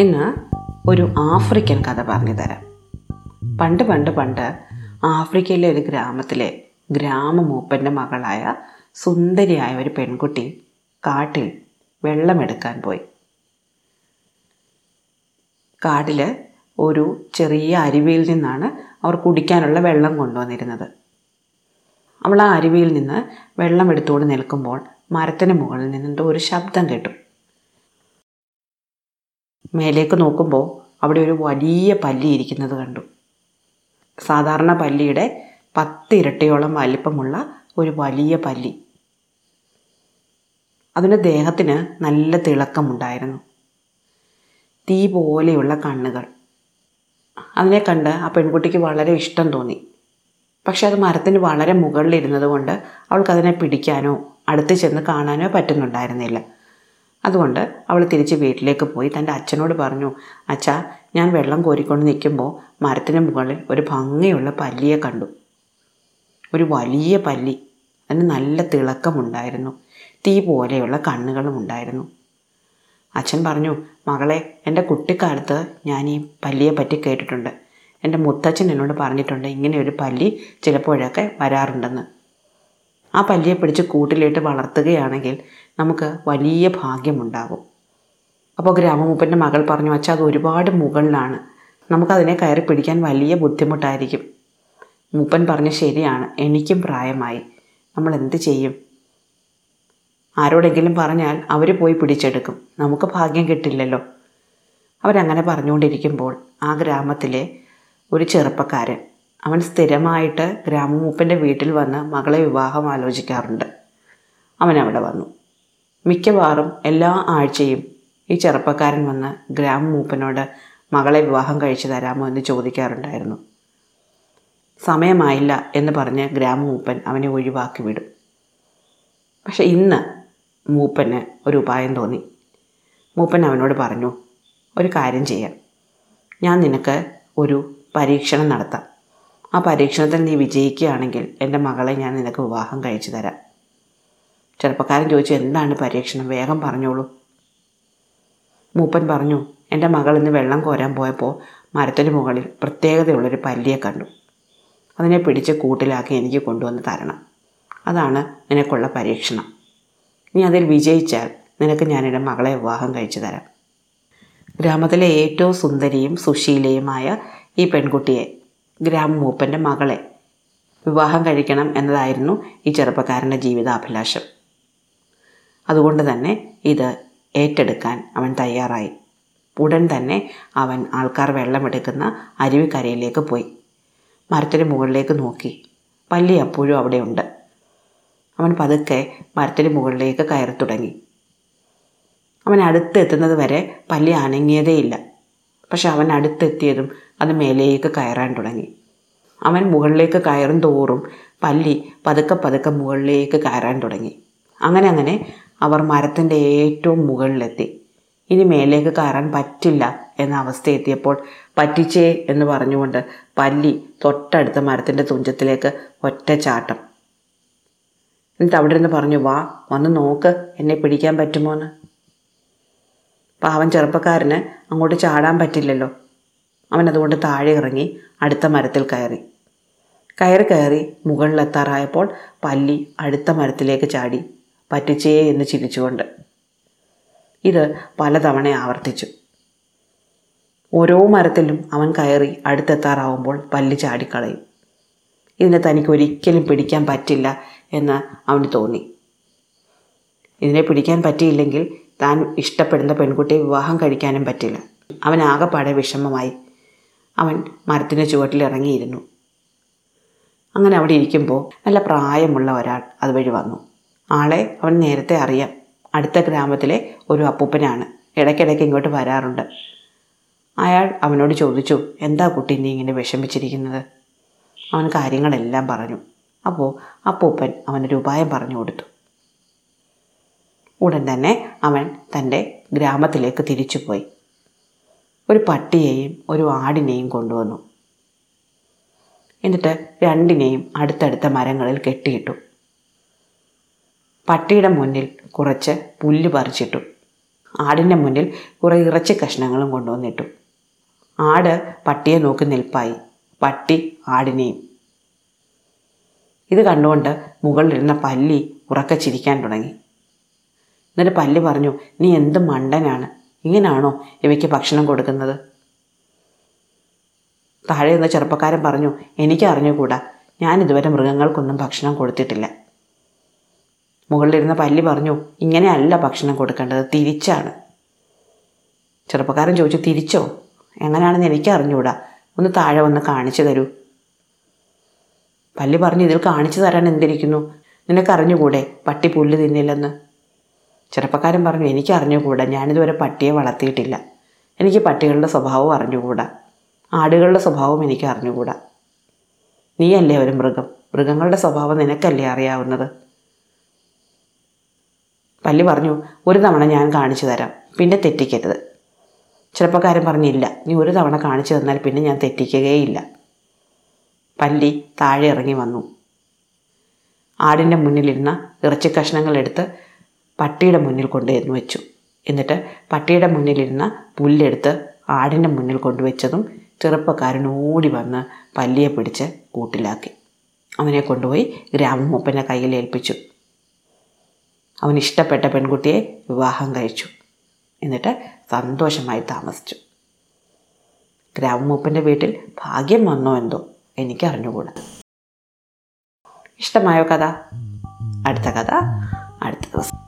ഇന്ന് ഒരു ആഫ്രിക്കൻ കഥ പറഞ്ഞു തരാം. പണ്ട് പണ്ട് പണ്ട് ആഫ്രിക്കയിലെ ഒരു ഗ്രാമത്തിലെ ഗ്രാമമൂപ്പന്റെ മകളായ സുന്ദരിയായ ഒരു പെൺകുട്ടി കാട്ടിൽ വെള്ളമെടുക്കാൻ പോയി. കാട്ടിൽ ഒരു ചെറിയ അരുവിയിൽ നിന്നാണ് അവർ കുടിക്കാനുള്ള വെള്ളം കൊണ്ടുവന്നിരുന്നത്. അവൾ ആ അരുവിയിൽ നിന്ന് വെള്ളം എടുത്തുകൊണ്ട് നിൽക്കുമ്പോൾ മരത്തിന് മുകളിൽ നിന്നിട്ട് ഒരു ശബ്ദം കേട്ടു. മേലേക്ക് നോക്കുമ്പോൾ അവിടെ ഒരു വലിയ പല്ലി ഇരിക്കുന്നത് കണ്ടു. സാധാരണ പല്ലിയുടെ പത്ത് ഇരട്ടിയോളം വലിപ്പമുള്ള ഒരു വലിയ പല്ലി. അതിന്റെ ദേഹത്തിന് നല്ല തിളക്കമുണ്ടായിരുന്നു. തീ പോലെയുള്ള കണ്ണുകൾ. അതിനെ കണ്ട് ആ പെൺകുട്ടിക്ക് വളരെ ഇഷ്ടം തോന്നി. പക്ഷെ അത് മരത്തിന് വളരെ മുകളിലിരുന്നത് കൊണ്ട് അവൾക്കതിനെ പിടിക്കാനോ അടുത്ത് ചെന്ന് കാണാനോ പറ്റുന്നുണ്ടായിരുന്നില്ല. അതുകൊണ്ട് അവൾ തിരിച്ച് വീട്ടിലേക്ക് പോയി. തന്റെ അച്ഛനോട് പറഞ്ഞു അച്ഛാ ഞാൻ വെള്ളം കോരിക്കൊണ്ട് നിൽക്കുമ്പോൾ മരത്തിന് മുകളിൽ ഒരു ഭംഗിയുള്ള പല്ലിയെ കണ്ടു. ഒരു വലിയ പല്ലി. അതിന് നല്ല തിളക്കമുണ്ടായിരുന്നു. തീ പോലെയുള്ള കണ്ണുകളും ഉണ്ടായിരുന്നു. അച്ഛൻ പറഞ്ഞു മകളെ എന്റെ കുട്ടിക്കാലത്ത് ഞാൻ ഈ പല്ലിയെ പറ്റി കേട്ടിട്ടുണ്ട്. എന്റെ മുത്തച്ഛൻ എന്നോട് പറഞ്ഞിട്ടുണ്ട് ഇങ്ങനെ ഒരു പല്ലി ചിലപ്പോഴൊക്കെ വരാറുണ്ടെന്ന്. ആ പല്ലിയെ പിടിച്ച് കൂട്ടിലിട്ട് വളർത്തുകയാണെങ്കിൽ നമുക്ക് വലിയ ഭാഗ്യമുണ്ടാകും അപ്പോൾ ഗ്രാമമൂപ്പന്റെ മകൾ പറഞ്ഞു അച്ഛാ അത് ഒരുപാട് മുകളിലാണ്. നമുക്കതിനെ കയറി പിടിക്കാൻ വലിയ ബുദ്ധിമുട്ടായിരിക്കും. മൂപ്പൻ പറഞ്ഞു ശരിയാണ് എനിക്കും പ്രായമായി. നമ്മൾ എന്ത് ചെയ്യും? ആരോടെങ്കിലും പറഞ്ഞാൽ അവർ പോയി പിടിച്ചെടുക്കും. നമുക്ക് ഭാഗ്യം കിട്ടില്ലല്ലോ. അവരങ്ങനെ പറഞ്ഞുകൊണ്ടിരിക്കുമ്പോൾ ആ ഗ്രാമത്തിലെ ഒരു ചെറുപ്പക്കാരൻ അവൻ സ്ഥിരമായിട്ട് ഗ്രാമമൂപ്പന്റെ വീട്ടിൽ വന്ന് മകളെ വിവാഹം ആലോചിക്കാറുണ്ട്. അവൻ അവിടെ വന്നു. മിക്കവാറും എല്ലാ ആഴ്ചയും ഈ ചെറുപ്പക്കാരൻ വന്ന് ഗ്രാമ മൂപ്പനോട് മകളെ വിവാഹം കഴിച്ചു തരാമോ എന്ന് ചോദിക്കാറുണ്ടായിരുന്നു. സമയമായില്ല എന്ന് പറഞ്ഞ് ഗ്രാമമൂപ്പൻ അവനെ ഒഴിവാക്കി വിടും. പക്ഷെ ഇന്ന് മൂപ്പന് ഒരു ഉപായം തോന്നി. മൂപ്പൻ അവനോട് പറഞ്ഞു ഒരു കാര്യം ചെയ്യാം. ഞാൻ നിനക്ക് ഒരു പരീക്ഷണം നടത്താം. ആ പരീക്ഷണത്തിൽ നീ വിജയിക്കുകയാണെങ്കിൽ എന്റെ മകളെ ഞാൻ നിനക്ക് വിവാഹം കഴിച്ചു തരാം. ചെറുപ്പക്കാരൻ ചോദിച്ചു എന്താണ് പരീക്ഷണം? വേഗം പറഞ്ഞോളൂ. മൂപ്പൻ പറഞ്ഞു എന്റെ മകൾ ഇന്ന് വെള്ളം കോരാൻ പോയപ്പോൾ മരത്തിന് മുകളിൽ പ്രത്യേകതയുള്ളൊരു പല്ലിയെ കണ്ടു. അതിനെ പിടിച്ച് കൂട്ടിലാക്കി എനിക്ക് കൊണ്ടുവന്ന് തരണം. അതാണ് നിനക്കുള്ള പരീക്ഷണം. നീ അതിൽ വിജയിച്ചാൽ നിനക്ക് ഞാൻ എന്റെ മകളെ വിവാഹം കഴിച്ചു തരാം. ഗ്രാമത്തിലെ ഏറ്റവും സുന്ദരിയും സുശീലയുമായ ഈ പെൺകുട്ടിയെ ഗ്രാമ മൂപ്പന്റെ മകളെ വിവാഹം കഴിക്കണം എന്നതായിരുന്നു ഈ ചെറുപ്പക്കാരന്റെ ജീവിതാഭിലാഷം. അതുകൊണ്ട് തന്നെ ഇത് ഏറ്റെടുക്കാൻ അവൻ തയ്യാറായി. ഉടൻ തന്നെ അവൻ ആൾക്കാർ വെള്ളമെടുക്കുന്ന അരുവിക്കരയിലേക്ക് പോയി. മരത്തിന് മുകളിലേക്ക് നോക്കി. പല്ലി അപ്പോഴും അവിടെയുണ്ട്. അവൻ പതുക്കെ മരത്തിന് മുകളിലേക്ക് കയറി തുടങ്ങി. അവൻ അടുത്തെത്തുന്നത് വരെ പല്ലി അനങ്ങിയതേയില്ല പക്ഷെ അവൻ അടുത്തെത്തിയതും അത് മേലേക്ക് കയറാൻ തുടങ്ങി. അവൻ മുകളിലേക്ക് കയറും തോറും പല്ലി പതുക്കെ പതുക്കെ മുകളിലേക്ക് കയറാൻ തുടങ്ങി. അങ്ങനെ അങ്ങനെ അവർ മരത്തിന്റെ ഏറ്റവും മുകളിലെത്തി. ഇനി മേലേക്ക് കയറാൻ പറ്റില്ല എന്ന അവസ്ഥ എത്തിയപ്പോൾ പറ്റിച്ചേ എന്ന് പറഞ്ഞുകൊണ്ട് പല്ലി തൊട്ടടുത്ത മരത്തിന്റെ തുഞ്ചത്തിലേക്ക് ഒറ്റ ചാട്ടം. എന്നിട്ട് അവിടെ നിന്ന് പറഞ്ഞു വാ വന്ന് നോക്ക് എന്നെ പിടിക്കാൻ പറ്റുമോ എന്ന് പാവൻ ചെറുപ്പക്കാരന് അങ്ങോട്ട് ചാടാൻ പറ്റില്ലല്ലോ. അവൻ അതുകൊണ്ട് താഴെ ഇറങ്ങി അടുത്ത മരത്തിൽ കയറി. കയറി കയറി മുകളിലെത്താറായപ്പോൾ പല്ലി അടുത്ത മരത്തിലേക്ക് ചാടി. പറ്റിച്ചേ എന്ന് ചിരിച്ചുകൊണ്ട് ഇത് പലതവണ ആവർത്തിച്ചു. ഓരോ മരത്തിലും അവൻ കയറി അടുത്തെത്താറാവുമ്പോൾ പല്ലി ചാടിക്കളയും. ഇതിനെ തനിക്ക് ഒരിക്കലും പിടിക്കാൻ പറ്റില്ല എന്ന് അവന് തോന്നി. ഇതിനെ പിടിക്കാൻ പറ്റിയില്ലെങ്കിൽ താൻ ഇഷ്ടപ്പെടുന്ന പെൺകുട്ടിയെ വിവാഹം കഴിക്കാനും പറ്റില്ല. അവൻ ആകെപ്പാടെ വിഷമമായി. അവൻ മരത്തിന്റെ ചുവട്ടിൽ ഇറങ്ങിയിരുന്നു. അങ്ങനെ അവിടെ ഇരിക്കുമ്പോൾ നല്ല പ്രായമുള്ള ഒരാൾ അതുവഴി വന്നു. ആളെ അവൻ നേരത്തെ അറിയാം. അടുത്ത ഗ്രാമത്തിലെ ഒരു അപ്പൂപ്പനാണ്. ഇടയ്ക്കിടയ്ക്ക് ഇങ്ങോട്ട് വരാറുണ്ട്. അയാൾ അവനോട് ചോദിച്ചു എന്താ കുട്ടി നീ ഇങ്ങനെ വിഷമിച്ചിരിക്കുന്നത്? അവൻ കാര്യങ്ങളെല്ലാം പറഞ്ഞു. അപ്പോൾ അപ്പൂപ്പൻ അവനൊരു ഉപായം പറഞ്ഞു കൊടുത്തു. ഉടൻ തന്നെ അവൻ തന്റെ ഗ്രാമത്തിലേക്ക് തിരിച്ചുപോയി. ഒരു പട്ടിയെയും ഒരു ആടിനെയും കൊണ്ടുവന്നു. എന്നിട്ട് രണ്ടിനെയും അടുത്തടുത്ത മരങ്ങളിൽ കെട്ടിയിട്ടു. പട്ടിയുടെ മുന്നിൽ കുറച്ച് പുല്ല് പറിച്ചിട്ടു. ആടിന്റെ മുന്നിൽ കുറേ ഇറച്ചി കഷ്ണങ്ങളും കൊണ്ടുവന്നിട്ടു. ആട് പട്ടിയെ നോക്കി നിൽപ്പായി. പട്ടി ആടിനെയും. ഇത് കണ്ടുകൊണ്ട് മുകളിലിരുന്ന പല്ലി ഉറക്കെ ചിരിക്കാൻ തുടങ്ങി. എന്നിട്ട് പല്ലി പറഞ്ഞു നീ എന്ത് മണ്ടനാണ്? ഇങ്ങനാണോ ഇവയ്ക്ക് ഭക്ഷണം കൊടുക്കുന്നത്? താഴെ നിന്ന് ചെറുപ്പക്കാരൻ പറഞ്ഞു എനിക്ക് അറിഞ്ഞുകൂടാ ഞാൻ ഇതുവരെ മൃഗങ്ങൾക്കൊന്നും ഭക്ഷണം കൊടുത്തിട്ടില്ല. മുകളിലിരുന്ന പല്ലി പറഞ്ഞു ഇങ്ങനെയല്ല ഭക്ഷണം കൊടുക്കേണ്ടത് തിരിച്ചാണ്. ചെറുപ്പക്കാരൻ ചോദിച്ചു തിരിച്ചോ? എങ്ങനെയാണെന്ന് എനിക്ക് അറിഞ്ഞുകൂടാ ഒന്ന് താഴെ വന്ന് കാണിച്ചു തരൂ. പല്ലി പറഞ്ഞു ഇതിൽ കാണിച്ചു തരാൻ എന്തിരിക്കുന്നു? നിനക്കറിഞ്ഞുകൂടെ പട്ടി പുല്ല് തിന്നില്ലെന്ന്? ചെറുപ്പക്കാരൻ പറഞ്ഞു എനിക്ക് അറിഞ്ഞുകൂടാ ഞാനിതുവരെ പട്ടിയെ വളർത്തിയിട്ടില്ല. എനിക്ക് പട്ടികളുടെ സ്വഭാവം അറിഞ്ഞുകൂടാ. ആടുകളുടെ സ്വഭാവം എനിക്ക് അറിഞ്ഞുകൂടാ നീയല്ലേ ഒരു മൃഗം? മൃഗങ്ങളുടെ സ്വഭാവം നിനക്കല്ലേ അറിയാവുന്നത്? പല്ലി പറഞ്ഞു ഒരു തവണ ഞാൻ കാണിച്ചു തരാം. പിന്നെ തെറ്റിക്കരുത്. ചെറുപ്പക്കാരൻ പറഞ്ഞില്ല നീ ഒരു തവണ കാണിച്ചു തന്നാൽ പിന്നെ ഞാൻ തെറ്റിക്കുകയില്ല. പല്ലി താഴെ ഇറങ്ങി വന്നു. ആടിന്റെ മുന്നിലിരുന്ന ഇറച്ചി കഷ്ണങ്ങൾ എടുത്ത് പട്ടിയുടെ മുന്നിൽ കൊണ്ടുവന്ന് വെച്ചു. എന്നിട്ട് പട്ടിയുടെ മുന്നിലിരുന്ന പുല്ലെടുത്ത് ആടിന്റെ മുന്നിൽ കൊണ്ടുവച്ചതും ചെറുപ്പക്കാരൻ ഓടി വന്ന് പല്ലിയെ പിടിച്ച് കൂട്ടിലാക്കി. അവനെ കൊണ്ടുപോയി ഗ്രാമമൂപ്പന്റെ കയ്യിൽ ഏൽപ്പിച്ചു. അവൻ ഇഷ്ടപ്പെട്ട പെൺകുട്ടിയെ വിവാഹം കഴിച്ചു. എന്നിട്ട് സന്തോഷമായി താമസിച്ചു. ഗ്രാമമൂപ്പന്റെ വീട്ടിൽ ഭാഗ്യം വന്നോ എന്തോ എനിക്കറിഞ്ഞുകൂടാ. ഇഷ്ടമായോ കഥ? അടുത്ത കഥ. അടുത്ത ദിവസം.